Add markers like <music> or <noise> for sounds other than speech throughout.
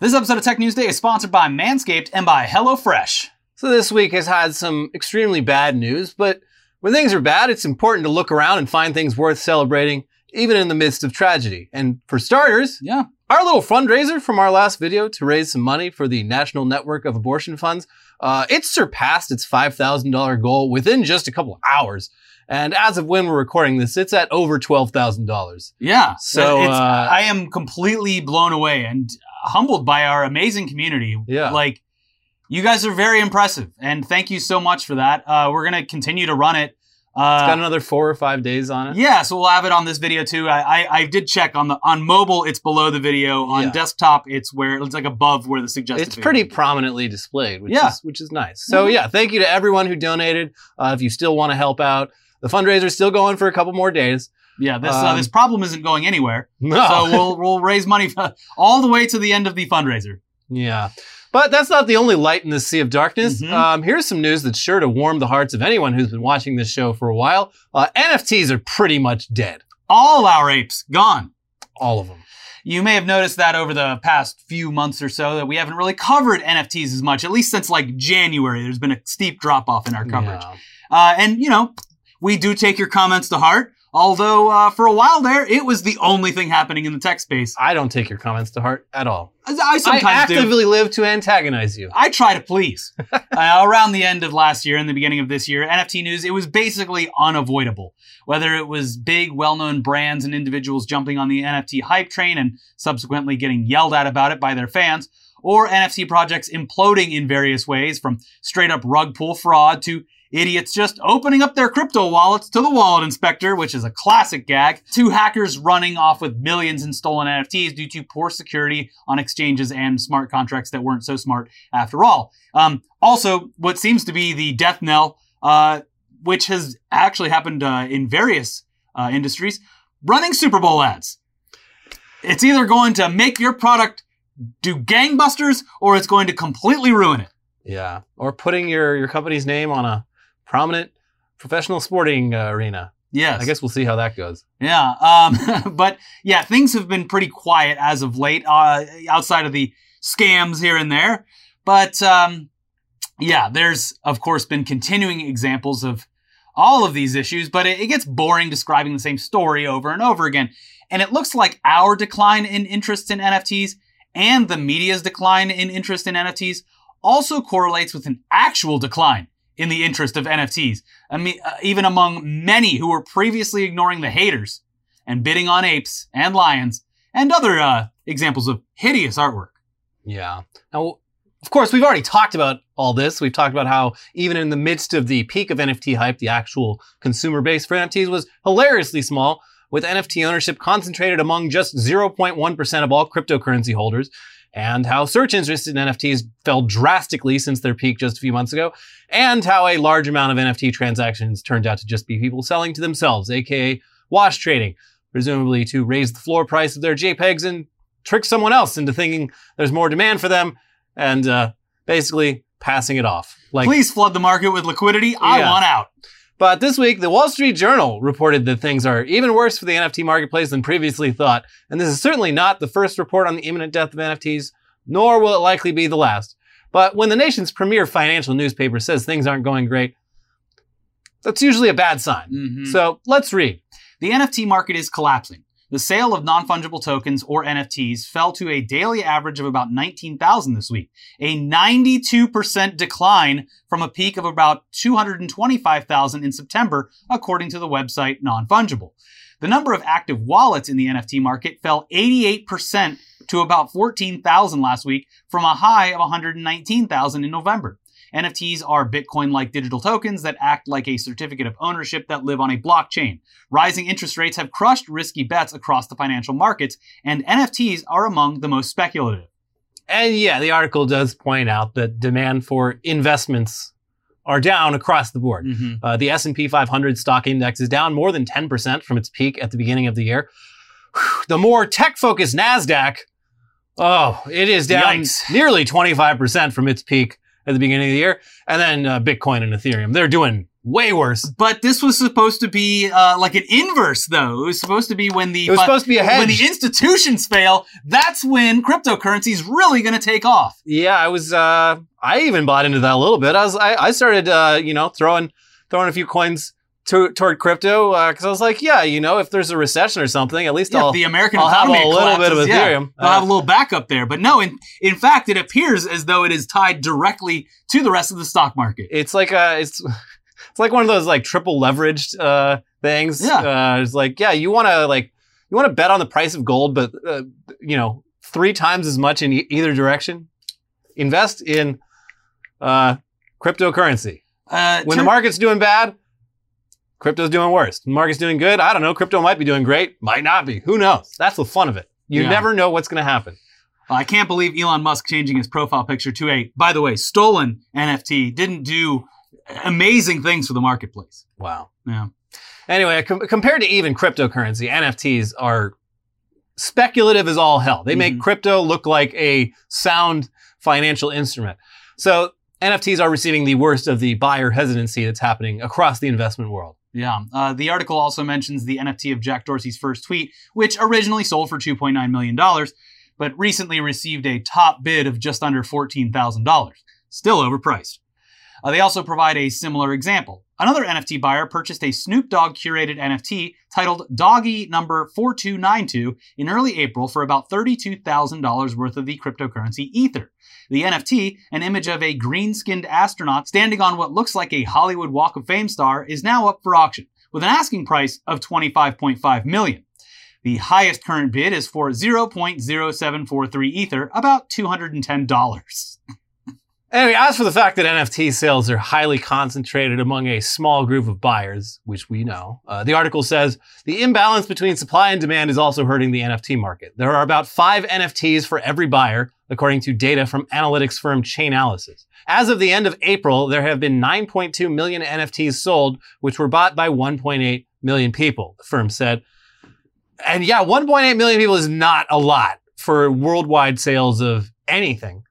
This episode of Tech News Day is sponsored by Manscaped and by HelloFresh. So this week has had some extremely bad news, but when things are bad, it's important to look around and find things worth celebrating, even in the midst of tragedy. And for starters, Yeah. our little fundraiser from our last video to raise some money for the National Network of Abortion Funds, uh, it surpassed its $5,000 goal within just a couple of hours. And as of when we're recording this, it's at over $12,000. Yeah. So, It's- uh, I am completely blown away and humbled by our amazing community. Yeah. Like, you guys are very impressive. And thank you so much for that. Uh, we're going to continue to run it. Uh, It's got another four or five days on it. Yeah, so we'll have it on this video too. I, I, I did check on the on mobile, it's below the video. On Yeah. desktop, it's where it's like above where the suggested. It's pretty is. prominently displayed, which Yeah. is which is nice. So Mhm. yeah, thank you to everyone who donated. Uh, if you still want to help out, the fundraiser is still going for a couple more days. Yeah, this uh, Um, this problem isn't going anywhere. <laughs> No. So we'll we'll raise money for, <laughs> all the way to the end of the fundraiser. yeah. But that's not the only light in this sea of darkness. Mhm. Um, here's some news that's sure to warm the hearts of anyone who's been watching this show for a while. Uh, NFTs are pretty much dead. All our apes gone. All of them. You may have noticed that over the past few months or so that we haven't really covered NFTs as much, at least since like January. There's been a steep drop off in our coverage. Yeah. Uh, and, you know, we do take your comments to heart, although uh, for a while there, it was the only thing happening in the tech space. I don't take your comments to heart at all. I I sometimes I do. actively live to antagonize you. I try to please. <laughs> uh, around the end of last year and the beginning of this year, NFT news, it was basically unavoidable. Whether it was big, well known brands and individuals jumping on the NFT hype train and subsequently getting yelled at about it by their fans, or NFT projects imploding in various ways from straight up rug pull fraud to idiots just opening up their crypto wallets to the wallet inspector, which is a classic gag, Two hackers running off with millions in stolen NFTs due to poor security on exchanges and smart contracts that weren't so smart after all. Um, also, what seems to be the death knell, uh, which has actually happened uh, in various uh, industries, running Super Bowl ads. It's either going to make your product do gangbusters or it's going to completely ruin it. Yeah. Or putting your, your company's name on a prominent professional sporting uh, arena. Yes. I guess we'll see how that goes. Yeah. Um, <laughs> but yeah, things have been pretty quiet as of late, uh, outside of the scams here and there. But um, yeah, there's of course been continuing examples of all of these issues, but it, it gets boring describing the same story over and over again. And it looks like our decline in interest in NFTs and the media's decline in interest in NFTs also correlates with an actual decline in the interest of NFTs. I mean, uh, even among many who were previously ignoring the haters and bidding on apes and lions and other uh, examples of hideous artwork. Yeah. Now, of course, we've already talked about all this. We've talked about how even in the midst of the peak of NFT hype, the actual consumer base for NFTs was hilariously small, with NFT ownership concentrated among just 0.1% of all cryptocurrency holders, and how search interest in NFTs fell drastically since their peak just a few months ago, and how a large amount of NFT transactions turned out to just be people selling to themselves, aka wash trading, presumably to raise the floor price of their JPEGs and trick someone else into thinking there's more demand for them and uh, basically passing it off. Like, Please flood the market with liquidity. I Yeah. want out. But this week, the Wall Street Journal reported that things are even worse for the NFT marketplace than previously thought. And this is certainly not the first report on the imminent death of NFTs, nor will it likely be the last. But when the nation's premier financial newspaper says things aren't going great, that's usually a bad sign. Mhm. So let's read. The NFT market is collapsing. The sale of non fungible tokens or NFTs fell to a daily average of about 19,000 this week, a 92% decline from a peak of about 225,000 in September, according to the website Non Fungible. The number of active wallets in the NFT market fell 88% to about 14,000 last week from a high of 119,000 in November. NFTs are Bitcoin like digital tokens that act like a certificate of ownership that live on a blockchain. Rising interest rates have crushed risky bets across the financial markets, and NFTs are among the most speculative. And yeah, the article does point out that demand for investments are down across the board. Uh, the S&P 500 stock index is down more than 10% from its peak at the beginning of the year. The more tech-focused Nasdaq, oh, it is down Yikes. nearly 25% from its peak at the beginning of the year. And then uh, Bitcoin and Ethereum, they're doing way worse. But this was supposed to be uh, like an inverse, though. It was supposed to be when the It was supposed to be a hedge. when the institutions fail. That's when cryptocurrency is really going to take off. Yeah, I was. Uh, I even bought into that a little bit. I was. I, I started. Uh, you know, throwing throwing a few coins to, toward crypto because I was like, yeah, you know, if there's a recession or something, at least Yeah, I'll. the American I'll have economy a little bit of collapses, yeah, Ethereum. They'll Uh, have a little backup there. But no, in, in fact, it appears as though it is tied directly to the rest of the stock market. it's like a. It's. <laughs> It's like one of those like triple leveraged uh, things. Yeah. Uh, it's like yeah, you want to like you want to bet on the price of gold, but uh, you know three times as much in e- either direction. Invest in uh, cryptocurrency. Uh, When the market's doing bad, crypto's doing worse. The market's doing good, I don't know. Crypto might be doing great, might not be. Who knows? That's the fun of it. You Yeah. never know what's going to happen. I can't believe Elon Musk changing his profile picture to a, by the way, stolen NFT didn't do amazing things for the marketplace. Wow. Yeah. Anyway, com- compared to even cryptocurrency, NFTs are speculative as all hell. They make Mhm. crypto look like a sound financial instrument. So NFTs are receiving the worst of the buyer hesitancy that's happening across the investment world. Yeah. Uh, the article also mentions the NFT of Jack Dorsey's first tweet, which originally sold for $2.9 million, but recently received a top bid of just under $14,000. Still overpriced. Uh, they also provide a similar example. Another NFT buyer purchased a Snoop Dogg curated NFT titled Doggy number 4292 in early April for about $32,000 worth of the cryptocurrency Ether. The NFT, an image of a green skinned astronaut standing on what looks like a Hollywood Walk of Fame star, is now up for auction with an asking price of 25.5 million. The highest current bid is for 0.0743 Ether, about $210. <laughs> Anyway, as for the fact that NFT sales are highly concentrated among a small group of buyers, which we know, uh, the article says the imbalance between supply and demand is also hurting the NFT market. There are about five NFTs for every buyer, according to data from analytics firm Chainalysis. As of the end of April, there have been 9.2 million NFTs sold, which were bought by 1.8 million people, the firm said. And yeah, 1.8 million people is not a lot for worldwide sales of anything.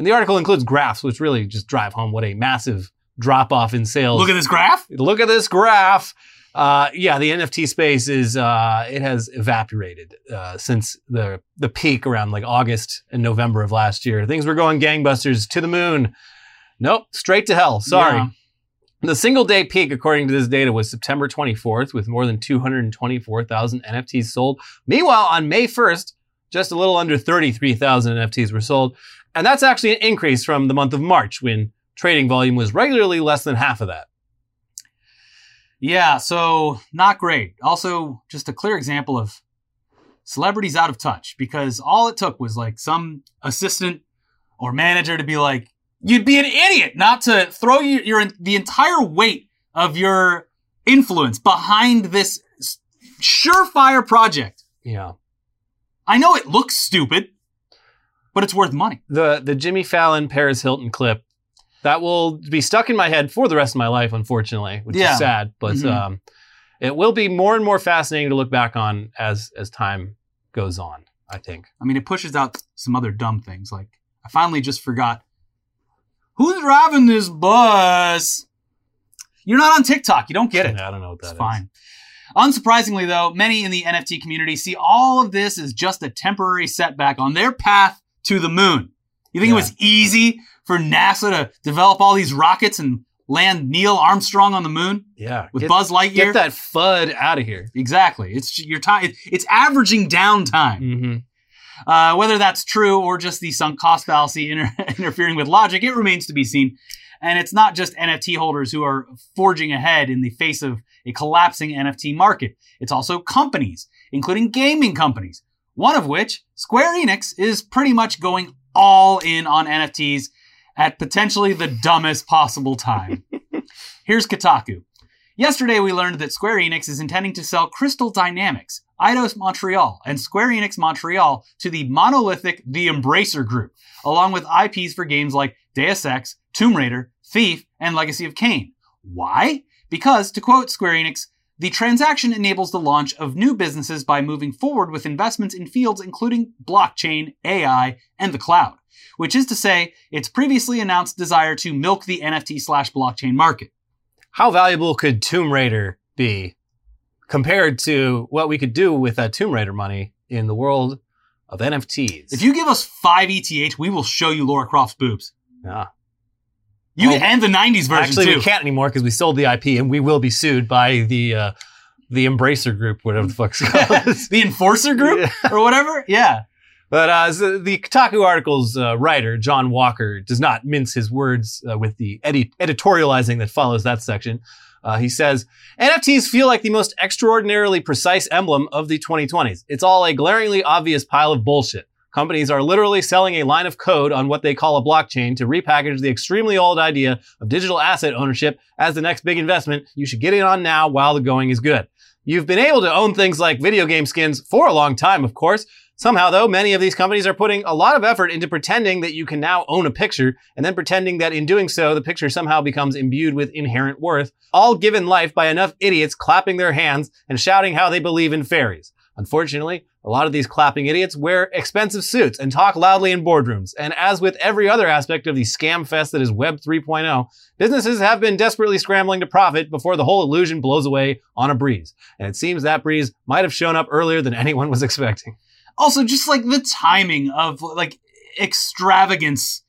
And the article includes graphs, which really just drive home what a massive drop off in sales. Look at this graph. Look at this graph. Uh, yeah, the NFT space is uh, it has evaporated uh, since the the peak around like August and November of last year. Things were going gangbusters to the moon. Nope, straight to hell. Sorry. Yeah. The single day peak, according to this data, was September 24th, with more than 224,000 NFTs sold. Meanwhile, on May 1st, just a little under 33,000 NFTs were sold. And that's actually an increase from the month of March, when trading volume was regularly less than half of that. Yeah, so not great. Also, just a clear example of celebrities out of touch because all it took was like some assistant or manager to be like, you'd be an idiot not to throw your, your the entire weight of your influence behind this surefire project. Yeah. I know it looks stupid, but it's worth money. The the Jimmy Fallon Paris Hilton clip that will be stuck in my head for the rest of my life, unfortunately, which Yeah. is sad. But Mhm. um, it will be more and more fascinating to look back on as as time goes on. I think. I mean, it pushes out some other dumb things. Like, I finally just forgot who's driving this bus. You're not on TikTok. You don't get it. Yeah, I don't know what that It's is. fine. Unsurprisingly, though, many in the NFT community see all of this as just a temporary setback on their path to the moon. You think Yeah. it was easy for NASA to develop all these rockets and land Neil Armstrong on the moon Yeah. with get, Buzz Lightyear? get that FUD out of here. Exactly. It's your time. It's averaging downtime. Mm-hmm. Uh, whether that's true or just the sunk cost fallacy inter- <laughs> interfering with logic, it remains to be seen. And it's not just NFT holders who are forging ahead in the face of a collapsing NFT market. It's also companies, including gaming companies, one of which, Square Enix, is pretty much going all in on NFTs at potentially the dumbest possible time. <laughs> Here's Kotaku. Yesterday, we learned that Square Enix is intending to sell Crystal Dynamics, Eidos Montreal, and Square Enix Montreal to the monolithic The Embracer Group, along with IPs for games like Deus Ex, Tomb Raider, Thief, and Legacy of Kain. Why? Because, to quote Square Enix, the transaction enables the launch of new businesses by moving forward with investments in fields including blockchain, AI, and the cloud, which is to say, its previously announced desire to milk the NFT slash blockchain market. How valuable could Tomb Raider be compared to what we could do with that Tomb Raider money in the world of NFTs? If you give us five ETH, we will show you Laura Croft's boobs. yeah. You Well, and the '90s version Actually, too. we can't anymore because we sold the IP and we will be sued by the uh, the Embracer Group, whatever the fuck's <laughs> called. the Enforcer Group Yeah. or whatever. Yeah. But uh, so the Kotaku article's uh, writer, John Walker, does not mince his words uh, with the edi- editorializing that follows that section. Uh, he says, NFTs feel like the most extraordinarily precise emblem of the 2020s. It's all a glaringly obvious pile of bullshit. Companies are literally selling a line of code on what they call a blockchain to repackage the extremely old idea of digital asset ownership as the next big investment you should get in on now while the going is good. You've been able to own things like video game skins for a long time, of course, Somehow, though, many of these companies are putting a lot of effort into pretending that you can now own a picture, and then pretending that in doing so, the picture somehow becomes imbued with inherent worth, all given life by enough idiots clapping their hands and shouting how they believe in fairies. Unfortunately, a lot of these clapping idiots wear expensive suits and talk loudly in boardrooms. And as with every other aspect of the scam fest that is Web 3.0, businesses have been desperately scrambling to profit before the whole illusion blows away on a breeze. And it seems that breeze might have shown up earlier than <laughs> anyone was expecting. Also, just like the timing of like extravagance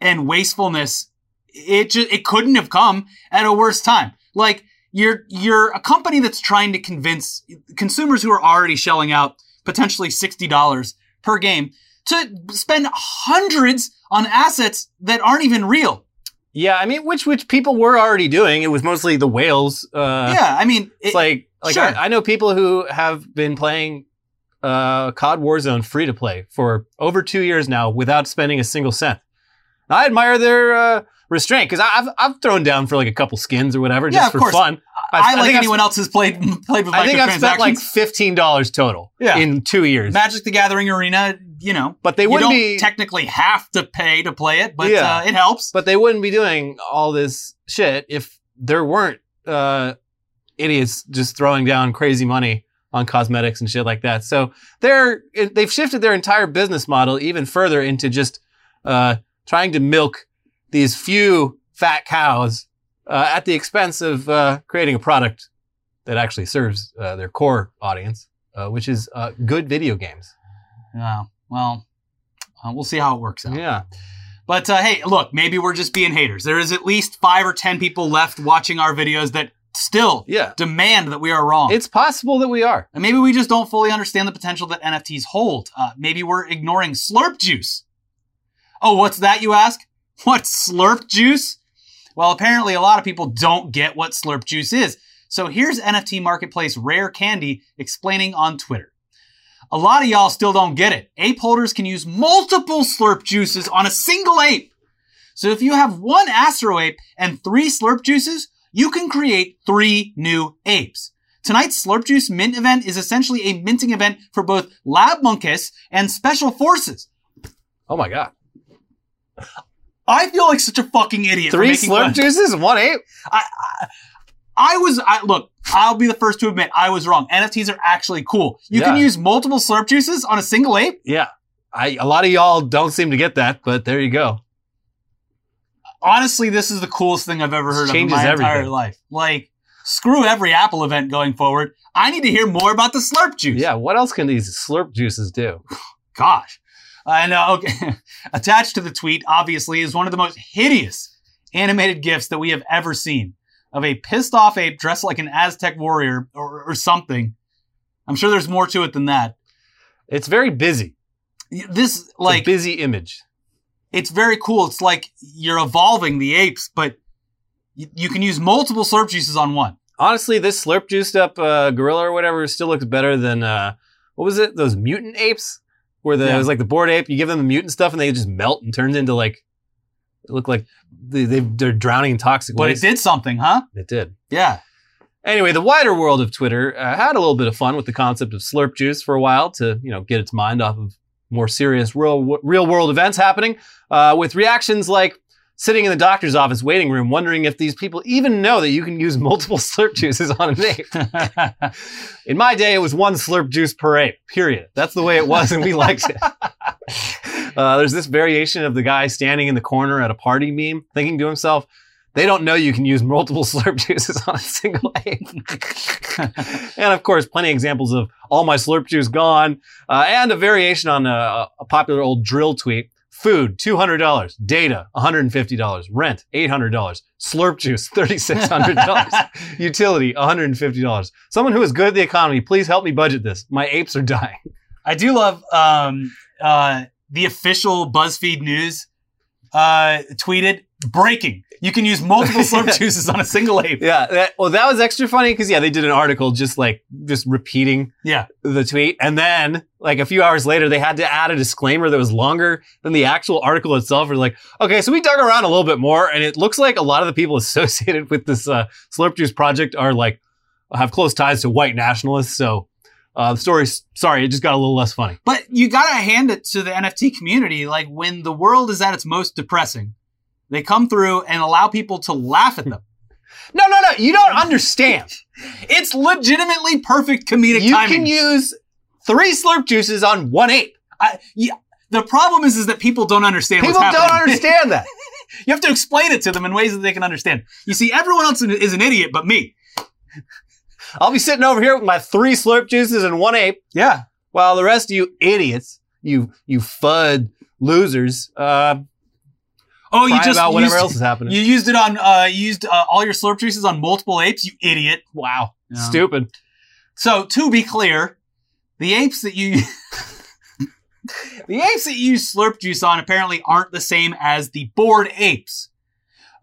and wastefulness, it just it couldn't have come at a worse time. Like you're you're a company that's trying to convince consumers who are already shelling out potentially sixty dollars per game to spend hundreds on assets that aren't even real. Yeah, I mean, which which people were already doing. It was mostly the whales. Uh, yeah, I mean, it's it- like like sure. I, I know people who have been playing uh, COD Warzone free to play for over two years now without spending a single cent. I admire their uh, restraint because I've I've thrown down for like a couple skins or whatever Yeah, just for course. fun. I, I like think I've anyone else has played played with I think I've spent like fifteen dollars total Yeah. in two years. Magic the Gathering Arena, you know, but they wouldn't don't be technically have to pay to play it, but Yeah. uh, it helps. but they wouldn't be doing all this shit if there weren't uh, idiots just throwing down crazy money on cosmetics and shit like that. So they're they've shifted their entire business model even further into just uh, trying to milk these few fat cows uh, at the expense of uh, creating a product that actually serves uh, their core audience, uh, which is uh, good video games. Yeah, well, uh, we'll see how it works out. Yeah. But uh, hey, look, maybe we're just being haters. There is at least five or ten people left watching our videos that still Yeah. demand that we are wrong. It's possible that we are. and maybe we just don't fully understand the potential that NFTs hold. Uh, maybe we're ignoring slurp juice. Oh, what's that, you ask? <laughs> What's slurp juice? Well, apparently a lot of people don't get what slurp juice is. So here's NFT marketplace Rare Candy explaining on Twitter. A lot of y'all still don't get it. Ape holders can use multiple slurp juices on a single ape. So if you have one Astro ape and three slurp juices, you can create three new apes. Tonight's Slurp Juice Mint event is essentially a minting event for both Lab Monkus and Special Forces. Oh my god. I feel like such a fucking idiot. Three slurp fun- juices one ape? I I was, I, look, I'll be the first to admit I was wrong. NFTs are actually cool. You can use multiple slurp juices on a single ape. Yeah. I, a lot of y'all don't seem to get that, but there you go. Honestly, this is the coolest thing I've ever heard of in my entire life. Like, screw every Apple event going forward. I need to hear more about the slurp juice. Yeah, what else can these slurp juices do? Gosh. I know. Okay. <laughs> Attached to the tweet, obviously, is one of the most hideous animated gifs that we have ever seen of a pissed off ape dressed like an Aztec warrior or, or something. I'm sure there's more to it than that. It's very busy. This, like, busy image. it's very cool. It's like you're evolving the apes, but you, you can use multiple slurp juices on one. Honestly, this slurp juiced up uh, gorilla or whatever still looks better than uh, what was it? Those mutant apes, where the Yeah. it was like the bored ape. You give them the mutant stuff, and they just melt and turns into like it look like they, they they're drowning in toxic But it did something, huh? It did. Yeah. Anyway, the wider world of Twitter uh, had a little bit of fun with the concept of slurp juice for a while to, you know, get its mind off of more serious real real world events happening. Uh, with reactions like sitting in the doctor's office waiting room, wondering if these people even know that you can use <laughs> multiple slurp juices on an ape. <laughs> In my day, it was one slurp juice per ape. Period. That's the way it was, and we liked it. <laughs> Uh, there's this variation of the guy standing in the corner at a party meme, thinking to himself, they don't know you can use multiple slurp juices on a single ape. and of course, plenty of examples of all my slurp juice gone, uh, and a variation on a, a popular old drill tweet. Food, $200. Data, $150. Rent, $800. Slurp juice, <laughs> $3,600. <laughs> Utility, $150. Someone who is good at the economy, please help me budget this. My apes are dying. I do love um, uh, the official BuzzFeed News uh, tweeted breaking. You can use multiple <laughs> slurp juices on a single ape. Yeah. That, well, that was extra funny because, yeah, they did an article just like, just repeating Yeah. the tweet. And then, like a few hours later, they had to add a disclaimer that was longer than the actual article itself. We're like, okay, so we dug around a little bit more, and it looks like a lot of the people <laughs> associated with this uh, Slurp Juice project are like have close ties to white nationalists. So uh, the story's sorry, it just got a little less funny. But you gotta hand it to the NFT community. Like when the world is at its most depressing, they come through and allow people to laugh at them. <laughs> No, no, no, you don't understand. It's legitimately perfect comedic you timing. can use three Slurp Juices on one ape. I, yeah, the problem is, is that people don't understand People don't understand that. <laughs> you have to explain it to them in ways that they can understand. You see, everyone else is an idiot but me. <laughs> I'll be sitting over here with my three Slurp Juices and one ape. Yeah. While the rest of you idiots, you you fud losers, uh, Oh, you just about whatever used, else is happening. You used it on. Uh, you used uh, all your slurp juices on multiple apes. You idiot. wow, Yeah. stupid. So to be clear, the apes that you <laughs> the apes that you use slurp juice on apparently aren't the same as the bored apes.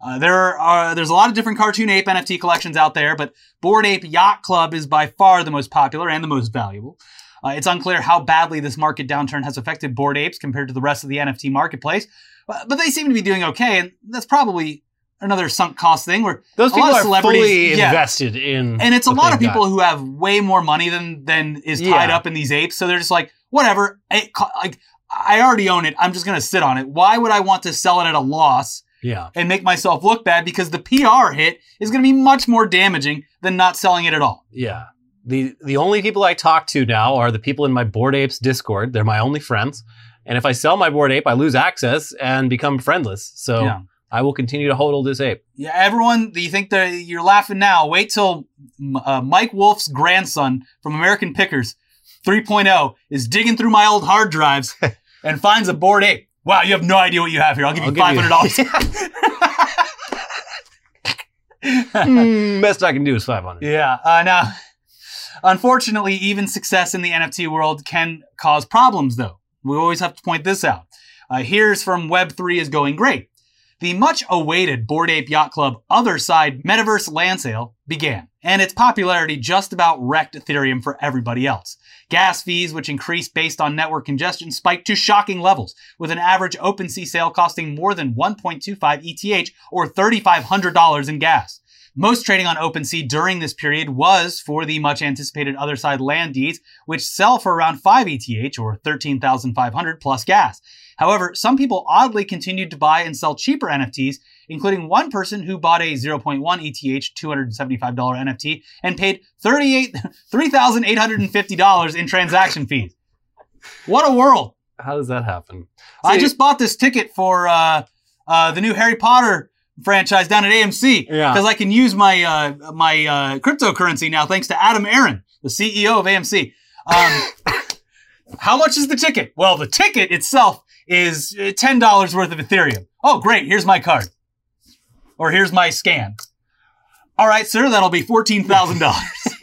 Uh, there are there's a lot of different cartoon ape NFT collections out there, but Bored Ape Yacht Club is by far the most popular and the most valuable. Uh, it's unclear how badly this market downturn has affected bored apes compared to the rest of the NFT marketplace, but, but they seem to be doing okay, and that's probably another sunk cost thing where Those people are fully yeah. invested in, and it's a lot of people got. who have way more money than than is tied Yeah. up in these apes. So they're just like, whatever. It, like, I already own it. I'm just gonna sit on it. Why would I want to sell it at a loss Yeah, and make myself look bad? Because the PR hit is gonna be much more damaging than not selling it at all. yeah. The the only people I talk to now are the people in my Bored Apes Discord. They're my only friends. And if I sell my Bored Ape, I lose access and become friendless. So Yeah. I will continue to hodl this ape. Yeah, everyone, you think that you're laughing now? Wait till uh, Mike Wolfe's grandson from American Pickers 3.0 is digging through my old hard drives <laughs> and finds a Bored ape. Wow, you have no idea what you have here. I'll give you I'll five give hundred you- dollars. <laughs> <laughs> Hmm, best I can do is 500. Yeah. Uh, now, unfortunately, even success in the NFT world can cause problems, though. We always have to point this out. Uh, here's from Web3 is going great. The much awaited Bored Ape Yacht Club Otherside Metaverse land sale began, and its popularity just about wrecked Ethereum for everybody else. Gas fees, which increased based on network congestion, spiked to shocking levels, with an average OpenSea sale costing more than 1.25 ETH or $3,500 in gas. Most trading on OpenSea during this period was for the much anticipated other side land deeds, which sell for around 5 ETH or 13,500 plus gas. However, some people oddly continued to buy and sell cheaper NFTs, including one person who bought a 0.1 ETH $275 NFT and paid 38 <laughs> $3,850 in transaction fees. What a world. How does that happen? I See- just bought this ticket for uh, uh, the new Harry Potter franchise down at AMC Yeah. because I can use my uh, my uh, cryptocurrency now thanks to Adam Aron, the CEO of AMC. Um, <laughs> how much is the ticket? Well, the ticket itself is uh, ten dollars worth of Ethereum. Oh, great! Here's my card, or here's my scan. All right, sir, that'll be fourteen thousand dollars. <laughs>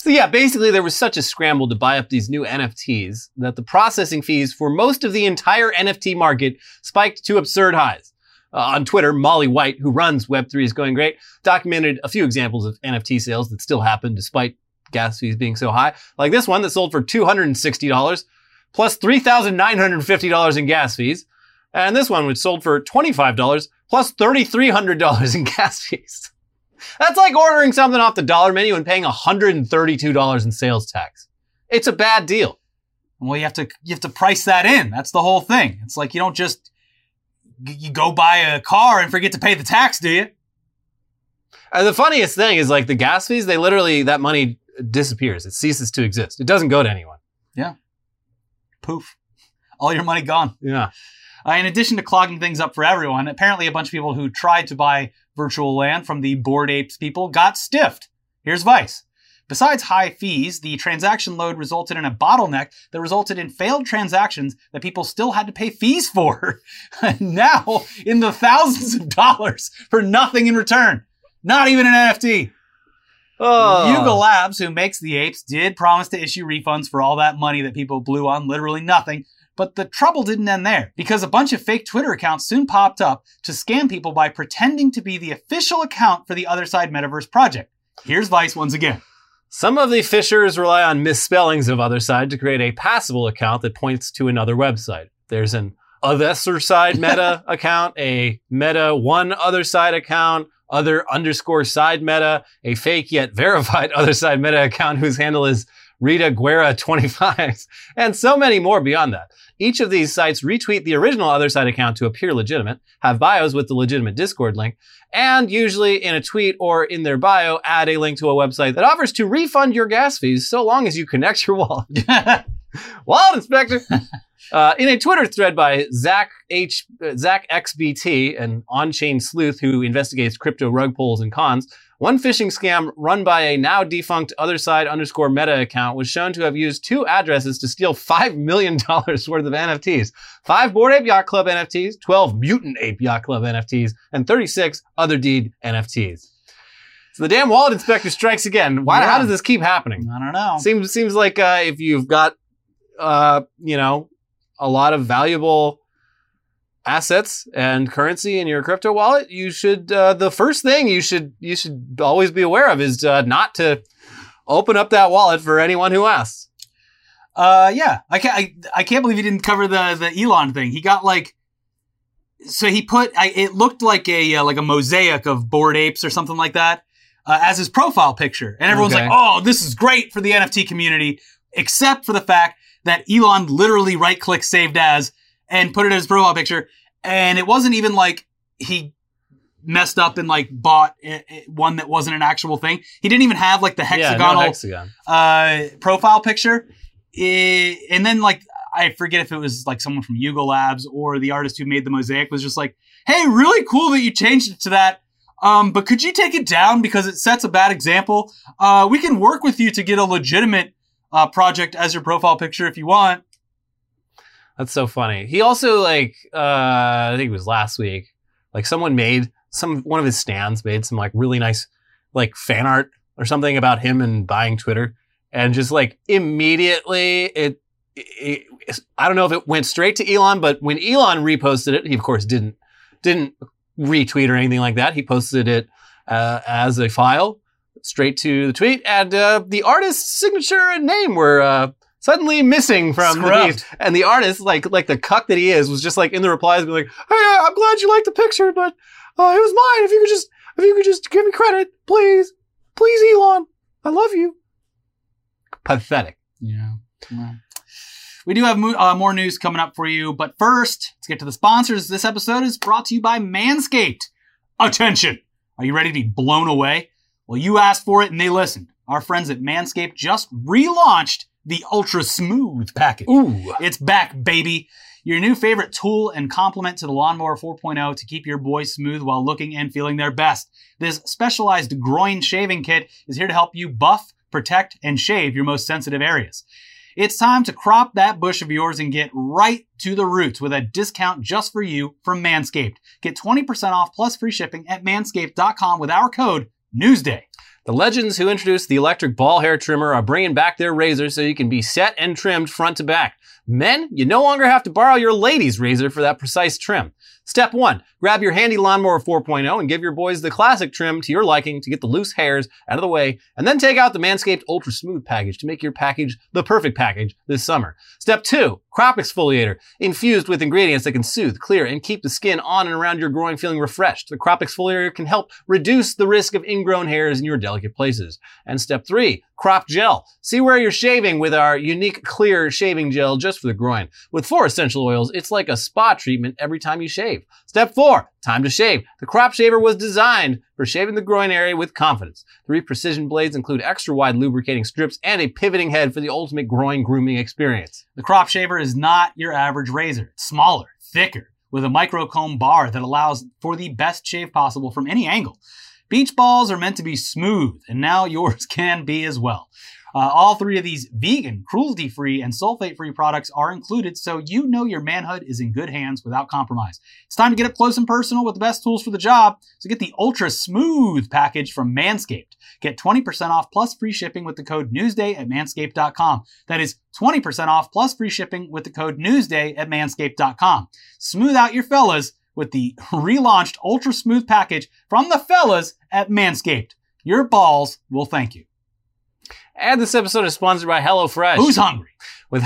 So yeah, basically there was such a scramble to buy up these new NFTs that the processing fees for most of the entire NFT market spiked to absurd highs. Uh, on Twitter, Molly White, who runs Web3 is going great, documented a few examples of NFT sales that still happen despite gas fees being so high. Like this one that sold for $260 plus $3,950 in gas fees. And this one which sold for $25 plus $3,300 in <laughs> gas fees. That's like ordering something off the dollar menu and paying $132 in sales tax. It's a bad deal. Well, you have to you have to price that in. That's the whole thing. It's like you don't just you go buy a car and forget to pay the tax, do you? And the funniest thing is like the gas fees, they literally, that money disappears. It ceases to exist. It doesn't go to anyone. Yeah. Poof, all your money gone. Yeah. Uh, in addition to clogging things up for everyone, apparently a bunch of people who tried to buy virtual land from the Bored Apes people got stiffed. Here's Vice. Besides high fees, the transaction load resulted in a bottleneck that resulted in failed transactions that people still had to pay fees for. <laughs> now, in the thousands of dollars for nothing in return. Not even an NFT. Oh. Yuga Labs, who makes the apes, did promise to issue refunds for all that money that people blew on literally nothing. But the trouble didn't end there, because a bunch of fake Twitter accounts soon popped up to scam people by pretending to be the official account for the Otherside Metaverse project. Here's Vice once again. Some of the phishers rely on misspellings of other side to create a passable account that points to another website. There's an other side <laughs> meta account, a meta one other side account, other underscore side meta, a fake yet verified <laughs> other side meta account whose handle is Rita Guerra <laughs> 25, and so many more beyond that. Each of these sites retweet the original other side account to appear legitimate, have bios with the legitimate Discord link, and usually in a tweet or in their bio add a link to a website that offers to refund your gas fees so long as you connect your wallet. <laughs> <laughs> wallet inspector. Uh, in a Twitter thread by Zach H uh, Zach XBT, an on-chain sleuth who investigates crypto rug pulls and cons, one phishing scam run by a now defunct otherside underscore meta account was shown to have used two addresses to steal $5 million <laughs> worth of NFTs. Five Bored Ape Yacht Club NFTs, 12 Mutant Ape Yacht Club NFTs, and 36 Otherdeed NFTs. So the damn wallet inspector strikes again. Why, Yeah. How does this keep happening? I don't know. Seems seems like uh, if you've got uh, you know a lot of valuable assets and currency in your crypto wallet, you should uh, the first thing you should you should always be aware of is uh, not to open up that wallet for anyone who asks. Uh, yeah, I can't. I, I can't believe he didn't cover the the Elon thing. He got like, so he put. I, it looked like a uh, like a mosaic of bored apes or something like that uh, as his profile picture, and everyone's Okay. like, "Oh, this is great for the NFT community," except for the fact that Elon literally right click saved as and put it as his profile picture, and it wasn't even like he messed up and like bought eh, eh, one that wasn't an actual thing. He didn't even have like the Yeah, hexagonal no hexagon. uh, profile picture. Eh, and then like I forget if it was like someone from Yuga Labs or the artist who made the mosaic was just like, "Hey, really cool that you changed it to that." Um, but could you take it down because it sets a bad example? Uh, we can work with you to get a legitimate uh, project as your profile picture if you want. That's so funny. He also like uh I think it was last week, like someone made some one of his stands made some like really nice like fan art or something about him and buying Twitter and just like immediately it, it I don't know if it went straight to Elon, but when Elon reposted it, he of course didn't didn't retweet or anything like that. He posted it uh, as a file straight to the tweet, and uh, the artist's signature and name were uh, suddenly missing from the Scrubbed. piece. And the artist, like like the cuck that he is, was just like in the replies, be like, "Hey, uh, I'm glad you liked the picture, but uh, it was mine. If you could just if you could just give me credit, please, please, Elon, I love you." Pathetic. Yeah. We do have mo- uh, more news coming up for you, but first, let's get to the sponsors. This episode is brought to you by Manscaped. Attention! Are you ready to be blown away? Well, you asked for it and they listened. Our friends at Manscaped just relaunched the Ultra Smooth package. Ooh. It's back, baby. Your new favorite tool and complement to the Lawnmower 4.0 to keep your boys smooth while looking and feeling their best. This specialized groin shaving kit is here to help you buff, protect, and shave your most sensitive areas. It's time to crop that bush of yours and get right to the roots with a discount just for you from Manscaped. Get 20% off plus free shipping at manscaped.com with our code NEWSDAY. The legends who introduced the electric ball hair trimmer are bringing back their razors so you can be set and trimmed front to back. Men, you no longer have to borrow your lady's razor for that precise trim. Step one, grab your handy lawnmower 4.0 and give your boys the classic trim to your liking to get the loose hairs out of the way, and then take out the Manscaped Ultra Smooth package to make your package the perfect package this summer. Step two, crop exfoliator, infused with ingredients that can soothe, clear, and keep the skin on and around your groin feeling refreshed. The crop exfoliator can help reduce the risk of ingrown hairs in your delicate places. And step three, Crop Gel. See where you're shaving with our unique clear shaving gel just for the groin. With four essential oils, it's like a spa treatment every time you shave. Step four, time to shave. The Crop Shaver was designed for shaving the groin area with confidence. Three precision blades include extra wide lubricating strips and a pivoting head for the ultimate groin grooming experience. The crop shaver is not your average razor. It's smaller, thicker, with a microcomb bar that allows for the best shave possible from any angle. Beach balls are meant to be smooth, and now <laughs> yours can be as well. Uh, all three of these vegan, cruelty free, and sulfate free products are included, so you know your manhood is in good hands without compromise. It's time to get up close and personal with the best tools for the job, so get the Ultra Smooth package from Manscaped. Get 20% off plus free shipping with the code Newsday at manscaped.com. That is 20% off plus free shipping with the code Newsday at manscaped.com. Smooth out your fellas with the relaunched Ultra Smooth package from the fellas at Manscaped. Your balls will thank you. And this episode is sponsored by HelloFresh. Who's hungry? With,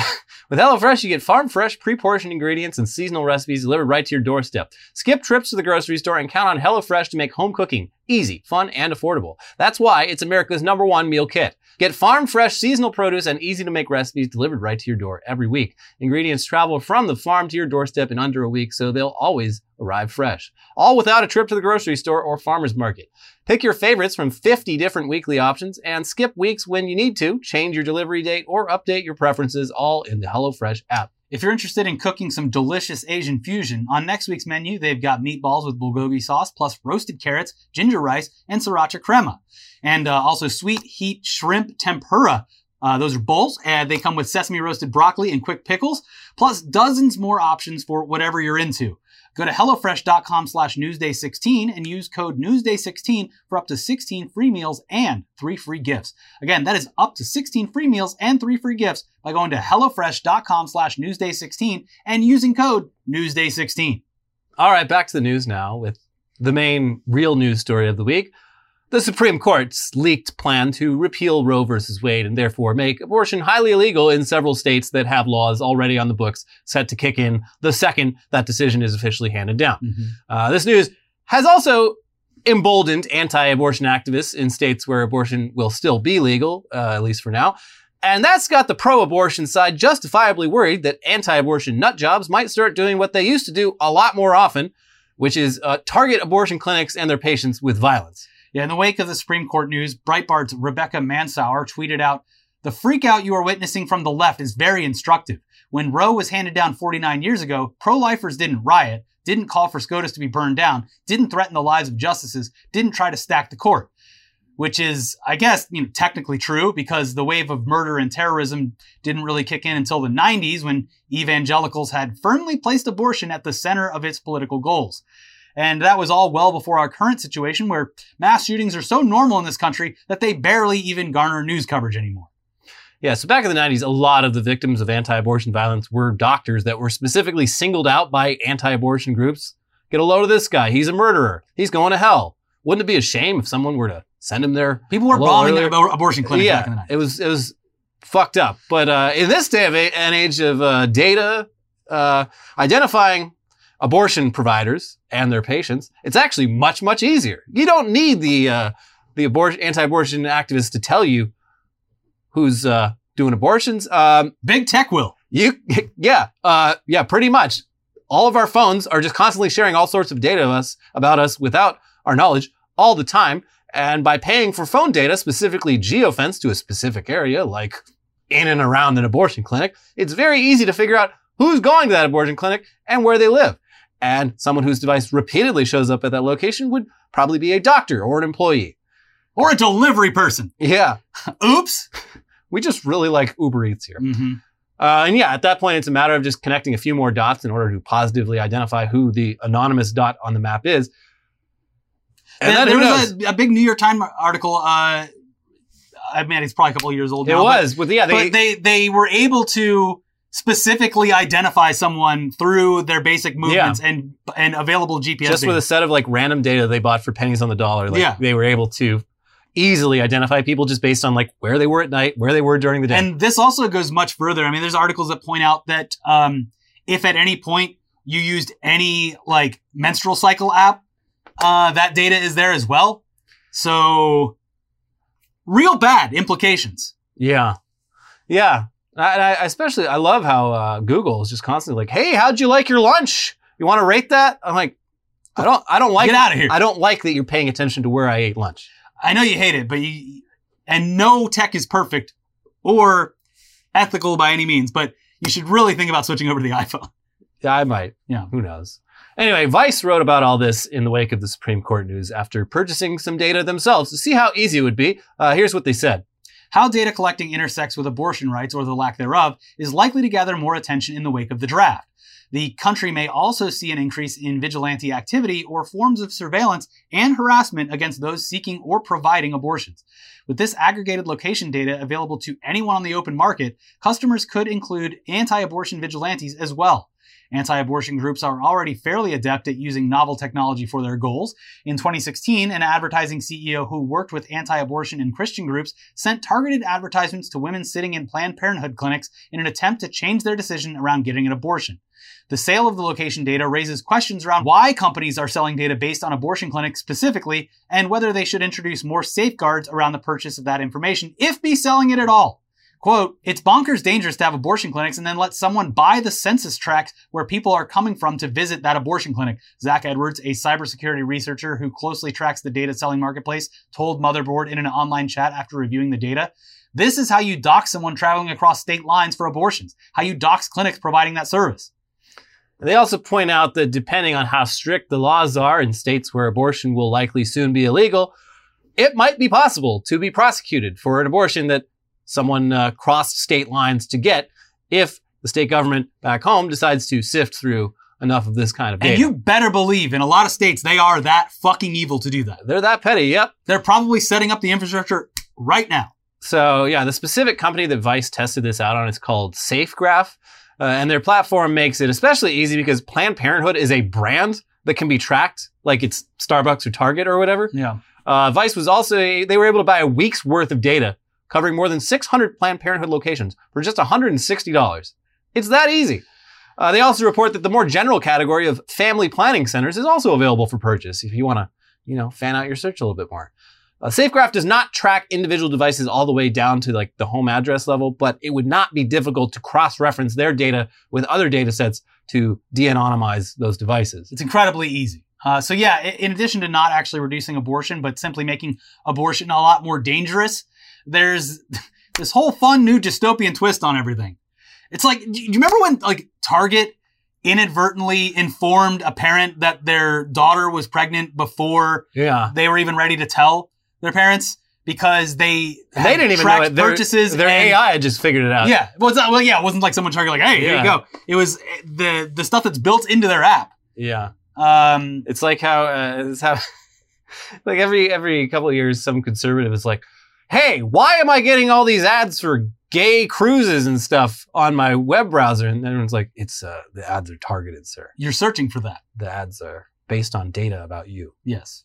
with HelloFresh, you get farm fresh, pre portioned ingredients and seasonal recipes delivered right to your doorstep. Skip trips to the grocery store and count on HelloFresh to make home cooking easy, fun, and affordable. That's why it's America's number one meal kit. Get farm fresh seasonal produce and easy to make recipes delivered right to your door every week. Ingredients travel from the farm to your doorstep in under a week, so they'll always arrive fresh. All without a trip to the grocery store or farmer's market. Pick your favorites from 50 different weekly options and skip weeks when you need to, change your delivery date, or update your preferences all in the HelloFresh app. If you're interested in cooking some delicious Asian fusion, on next week's menu, they've got meatballs with bulgogi sauce, plus roasted carrots, ginger rice, and sriracha crema. And uh, also sweet heat shrimp tempura. Uh, those are bowls, and they come with sesame roasted broccoli and quick pickles, plus dozens more options for whatever you're into. Go to HelloFresh.com slash Newsday16 and use code Newsday16 for up to 16 free meals and three free gifts. Again, that is up to 16 free meals and three free gifts by going to HelloFresh.com slash Newsday16 and using code Newsday16. All right, back to the news now with the main real news story of the week. The Supreme Court's leaked plan to repeal Roe v. Wade and therefore make abortion highly illegal in several states that have laws already on the books set to kick in the second that decision is officially handed down. Mm-hmm. Uh, this news has also emboldened anti-abortion activists in states where abortion will still be legal, uh, at least for now. And that's got the pro-abortion side justifiably worried that anti-abortion nut jobs might start doing what they used to do a lot more often, which is uh, target abortion clinics and their patients with violence. Yeah, in the wake of the Supreme Court news, Breitbart's Rebecca Mansour tweeted out, The freakout you are witnessing from the left is very instructive. When Roe was handed down 49 years ago, pro-lifers didn't riot, didn't call for SCOTUS to be burned down, didn't threaten the lives of justices, didn't try to stack the court. Which is, I guess, you know, technically true because the wave of murder and terrorism didn't really kick in until the 90s when evangelicals had firmly placed abortion at the center of its political goals. And that was all well before our current situation where mass shootings are so normal in this country that they barely even garner news coverage anymore. Yeah, so back in the 90s, a lot of the victims of anti abortion violence were doctors that were specifically singled out by anti abortion groups. Get a load of this guy. He's a murderer. He's going to hell. Wouldn't it be a shame if someone were to send him there? People were bombing their abortion clinics yeah, back in the 90s. it was it was fucked up. But uh, in this day of a- an age of uh, data, uh, identifying abortion providers and their patients, it's actually much much easier. You don't need the uh, the abortion anti-abortion activists to tell you who's uh, doing abortions. Um, Big tech will. you, <laughs> yeah, uh, yeah, pretty much. All of our phones are just constantly sharing all sorts of data of us about us without our knowledge all the time. And by paying for phone data, specifically geofence to a specific area, like in and around an abortion clinic, it's very easy to figure out who's going to that abortion clinic and where they live. And someone whose device repeatedly shows up at that location would probably be a doctor or an employee. Or a delivery person. Yeah, <laughs> Oops. we just really like Uber Eats here. hmm Uh, and yeah, at that point, it's a matter of just connecting a few more dots in order to positively identify who the anonymous dot on the map is. And There, then there was a, a big New York Times article. Uh, I mean, it's probably a couple of years old it now. but- was with yeah, they, but they they were able to specifically identify someone through their basic movements and and available GPS. just with a set of like random data they bought for pennies on the dollar. Like Yeah. they were able to easily identify people just based on like where they were at night, where they were during the day. And this also goes much further. I mean, there's articles that point out that um, if at any point you used any like menstrual cycle app, uh, that data is there as well. So real bad implications. Yeah, yeah. I, and I especially I love how uh, Google is just constantly like, "Hey, how'd you like your lunch? You want to rate that?" I'm like, I don't, I don't like. Get out of here. I don't like that you're paying attention to where I ate lunch. I know you hate it, but you, and no tech is perfect or ethical by any means, but you should really think about switching over to the iPhone. Yeah, I might. Yeah. Who knows? Anyway, Vice wrote about all this in the wake of the Supreme Court news after purchasing some data themselves to see how easy it would be. Uh, here's what they said. How data collecting intersects with abortion rights or the lack thereof is likely to gather more attention in the wake of the draft. The country may also see an increase in vigilante activity or forms of surveillance and harassment against those seeking or providing abortions. With this aggregated location data available to anyone on the open market, customers could include anti-abortion vigilantes as well. Anti-abortion groups are already fairly adept at using novel technology for their goals. In 2016, an advertising CEO who worked with anti-abortion and Christian groups sent targeted advertisements to women sitting in Planned Parenthood clinics in an attempt to change their decision around getting an abortion. The sale of the location data raises questions around why companies are selling data based on abortion clinics specifically, and whether they should introduce more safeguards around the purchase of that information, if be selling it at all. Quote, it's bonkers dangerous to have abortion clinics and then let someone buy the census tracts where people are coming from to visit that abortion clinic. Zach Edwards, a cybersecurity researcher who closely tracks the data selling marketplace, told Motherboard in an online chat after reviewing the data. This is how you dox someone traveling across state lines for abortions, how you dox clinics providing that service. They also point out that depending on how strict the laws are in states where abortion will likely soon be illegal, it might be possible to be prosecuted for an abortion that someone uh, crossed state lines to get if the state government back home decides to sift through enough of this kind of data. And you better believe in a lot of states they are that fucking evil to do that. They're that petty, yep. They're probably setting up the infrastructure right now. So yeah, the specific company that Vice tested this out on is called SafeGraph. Uh, and their platform makes it especially easy because Planned Parenthood is a brand that can be tracked, like it's Starbucks or Target or whatever. Yeah. Uh, Vice was also, they were able to buy a week's worth of data covering more than 600 Planned Parenthood locations for just $160. It's that easy. Uh, they also report that the more general category of family planning centers is also available for purchase if you want to, you know, fan out your search a little bit more. Uh, SafeGraph does not track individual devices all the way down to like the home address level, but it would not be difficult to cross-reference their data with other data sets to de-anonymize those devices. It's incredibly easy. Uh, so yeah, in addition to not actually reducing abortion, but simply making abortion a lot more dangerous, there's <laughs> this whole fun new dystopian twist on everything. It's like, do you remember when like Target inadvertently informed a parent that their daughter was pregnant before Yeah. they were even ready to tell their parents because they They didn't even know it. Their, purchases their and- AI had just figured it out. Yeah, well, it's not, well, yeah, it wasn't like someone targeting like, hey, here you go. It was uh, the the stuff that's built into their app. Yeah. Um, It's like how uh, it's how <laughs> like every every couple of years some conservative is like, "Hey, why am I getting all these ads for gay cruises and stuff on my web browser?" And everyone's like, "It's uh the ads are targeted, sir. you're searching for that. The ads are based on data about you." Yes.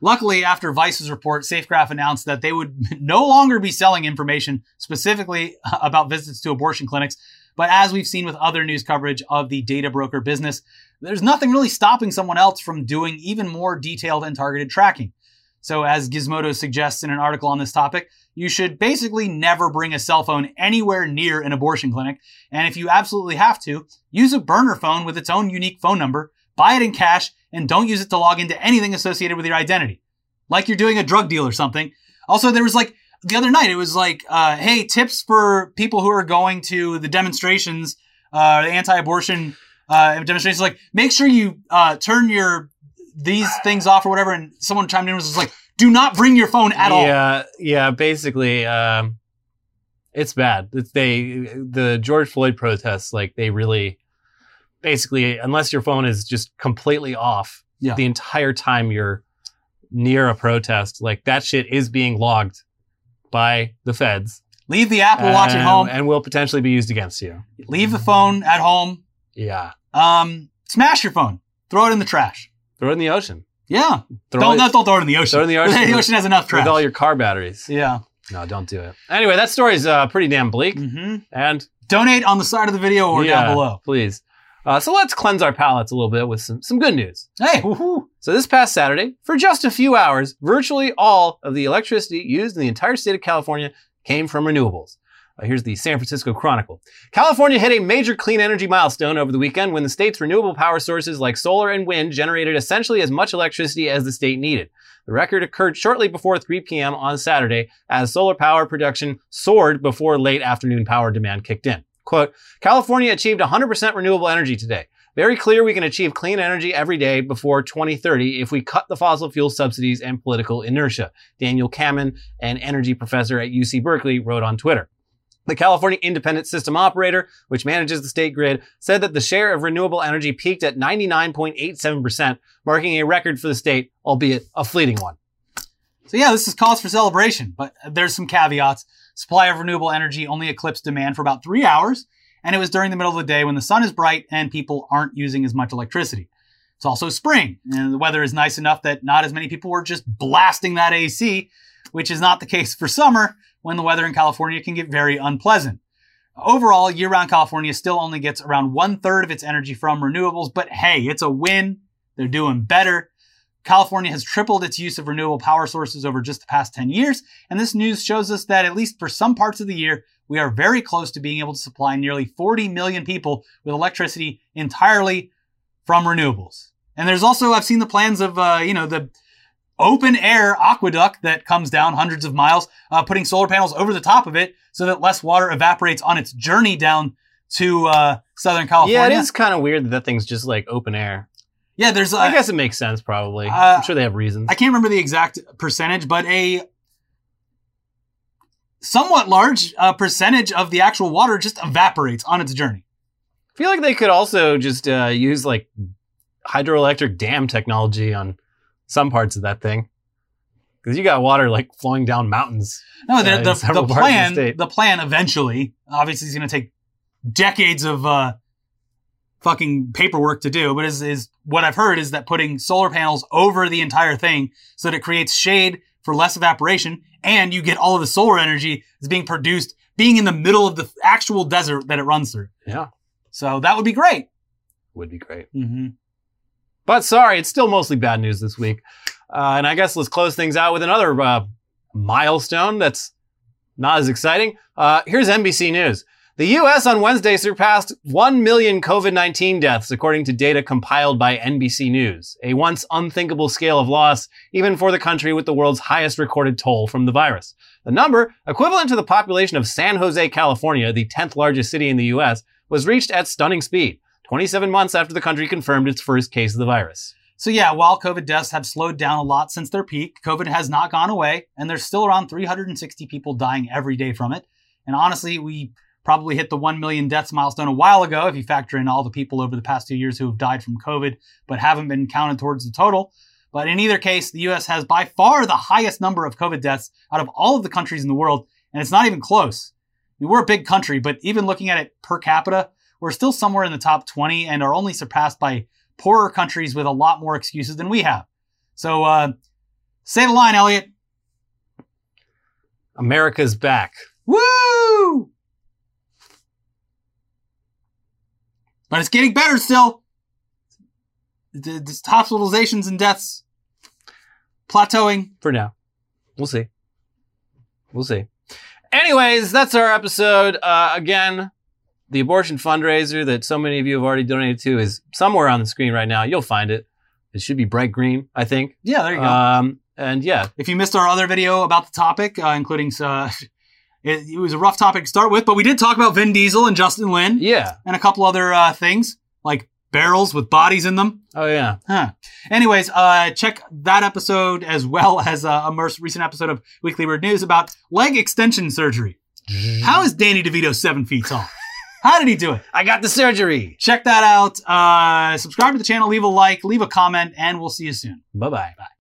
Luckily, after Vice's report, SafeGraph announced that they would <laughs> no longer be selling information specifically <laughs> about visits to abortion clinics. But as we've seen with other news coverage of the data broker business, there's nothing really stopping someone else from doing even more detailed and targeted tracking. So, as Gizmodo suggests in an article on this topic, you should basically never bring a cell phone anywhere near an abortion clinic. And if you absolutely have to, use a burner phone with its own unique phone number, buy it in cash, and don't use it to log into anything associated with your identity. Like you're doing a drug deal or something. Also, there was like the other night, it was like, uh, hey, tips for people who are going to the demonstrations, uh, the anti-abortion uh, demonstrations. Like, make sure you uh, turn your these things off or whatever. And someone chimed in and was just like, do not bring your phone at all. Yeah, yeah. Basically, um, it's bad. It's they the George Floyd protests. Like they really, basically, unless your phone is just completely off Yeah. the entire time you're near a protest, like that shit is being logged by the feds. Leave the Apple Watch at home. and will potentially be used against you. Leave the phone at home. Yeah, Um, smash your phone. Throw it in the trash. Throw it in the ocean. Yeah. Throw don't, it don't throw it in the ocean. throw it in the <laughs> ocean the ocean has enough trash. with all your car batteries. yeah. No, don't do it. Anyway, that story's uh, pretty damn bleak. hmm And Donate on the side of the video or Yeah, down below. Please. Uh, so let's cleanse our palates a little bit with some, some good news. Hey, woohoo. So this past Saturday, for just a few hours, virtually all of the electricity used in the entire state of California came from renewables. Uh, here's the San Francisco Chronicle. California hit a major clean energy milestone over the weekend when the state's renewable power sources like solar and wind generated essentially as much electricity as the state needed. The record occurred shortly before 3 p.m. on Saturday as solar power production soared before late afternoon power demand kicked in. Quote, California achieved 100% renewable energy today. Very clear we can achieve clean energy every day before 2030 if we cut the fossil fuel subsidies and political inertia. Daniel Kammen, an energy professor at UC Berkeley, wrote on Twitter. The California Independent System Operator, which manages the state grid, said that the share of renewable energy peaked at 99.87%, marking a record for the state, albeit a fleeting one. So yeah, this is cause for celebration, but there's some caveats. Supply of renewable energy only eclipsed demand for about three hours, and it was during the middle of the day when the sun is bright and people aren't using as much electricity. It's also spring, and the weather is nice enough that not as many people were just blasting that AC, which is not the case for summer when the weather in California can get very unpleasant. Overall, year round California still only gets around one third of its energy from renewables, but hey, it's a win. They're doing better. California has tripled its use of renewable power sources over just the past 10 years, and this news shows us that at least for some parts of the year, we are very close to being able to supply nearly 40 million people with electricity entirely from renewables. And there's also, I've seen the plans of, uh, you know, the open air aqueduct that comes down hundreds of miles, uh, putting solar panels over the top of it so that less water evaporates on its journey down to uh, Southern California. Yeah, it is kind of weird that that thing's just like open air. Yeah, there's. I Uh, guess it makes sense, probably. uh, I'm sure they have reasons. I can't remember the exact percentage, but a somewhat large uh, percentage of the actual water just evaporates on its journey. I feel like they could also just uh, use like hydroelectric dam technology on some parts of that thing. Because you got water like flowing down mountains. No, the, Uh, the, the the plan, state. the plan eventually, obviously, is going to take decades of uh, fucking paperwork to do. But is is what I've heard is that putting solar panels over the entire thing so that it creates shade for less evaporation, and you get all of the solar energy that's being produced, being in the middle of the actual desert that it runs through. Yeah, So that would be great. would be great. Mm-hmm. But sorry, it's still mostly bad news this week. Uh, and I guess let's close things out with another uh, milestone that's not as exciting. Uh, here's NBC News. The U.S. on Wednesday surpassed 1 million COVID 19 deaths, according to data compiled by NBC News, a once unthinkable scale of loss, even for the country with the world's highest recorded toll from the virus. The number, equivalent to the population of San Jose, California, the 10th largest city in the U.S., was reached at stunning speed, 27 months after the country confirmed its first case of the virus. So yeah, while COVID deaths have slowed down a lot since their peak, COVID has not gone away, and there's still around 360 people dying every day from it. And honestly, we probably hit the 1 million deaths milestone a while ago if you factor in all the people over the past two years who have died from COVID but haven't been counted towards the total. But in either case, the US has by far the highest number of COVID deaths out of all of the countries in the world, and it's not even close. We're a big country, but even looking at it per capita, we're still somewhere in the top 20 and are only surpassed by poorer countries with a lot more excuses than we have. So, uh, say the line, Elliot. America's back. Woo! But it's getting better still. The, the hospitalizations and deaths plateauing. for now. We'll see. We'll see. Anyways, that's our episode. Uh, again, the abortion fundraiser that so many of you have already donated to is somewhere on the screen right now. You'll find it. It should be bright green, I think. Yeah, there you go. Um, and yeah, if you missed our other video about the topic, uh, including uh, <laughs> it, it was a rough topic to start with, but we did talk about Vin Diesel and Justin Lin yeah. and a couple other uh, things like barrels with bodies in them. Oh yeah. Huh. Anyways, uh, check that episode as well <laughs> as uh, a most recent episode of Weekly Weird News about leg extension surgery. <laughs> How is Danny DeVito seven feet tall? How did he do it? I got the surgery. Check that out. Uh, subscribe to the channel, leave a like, leave a comment, and we'll see you soon. Bye bye. Bye.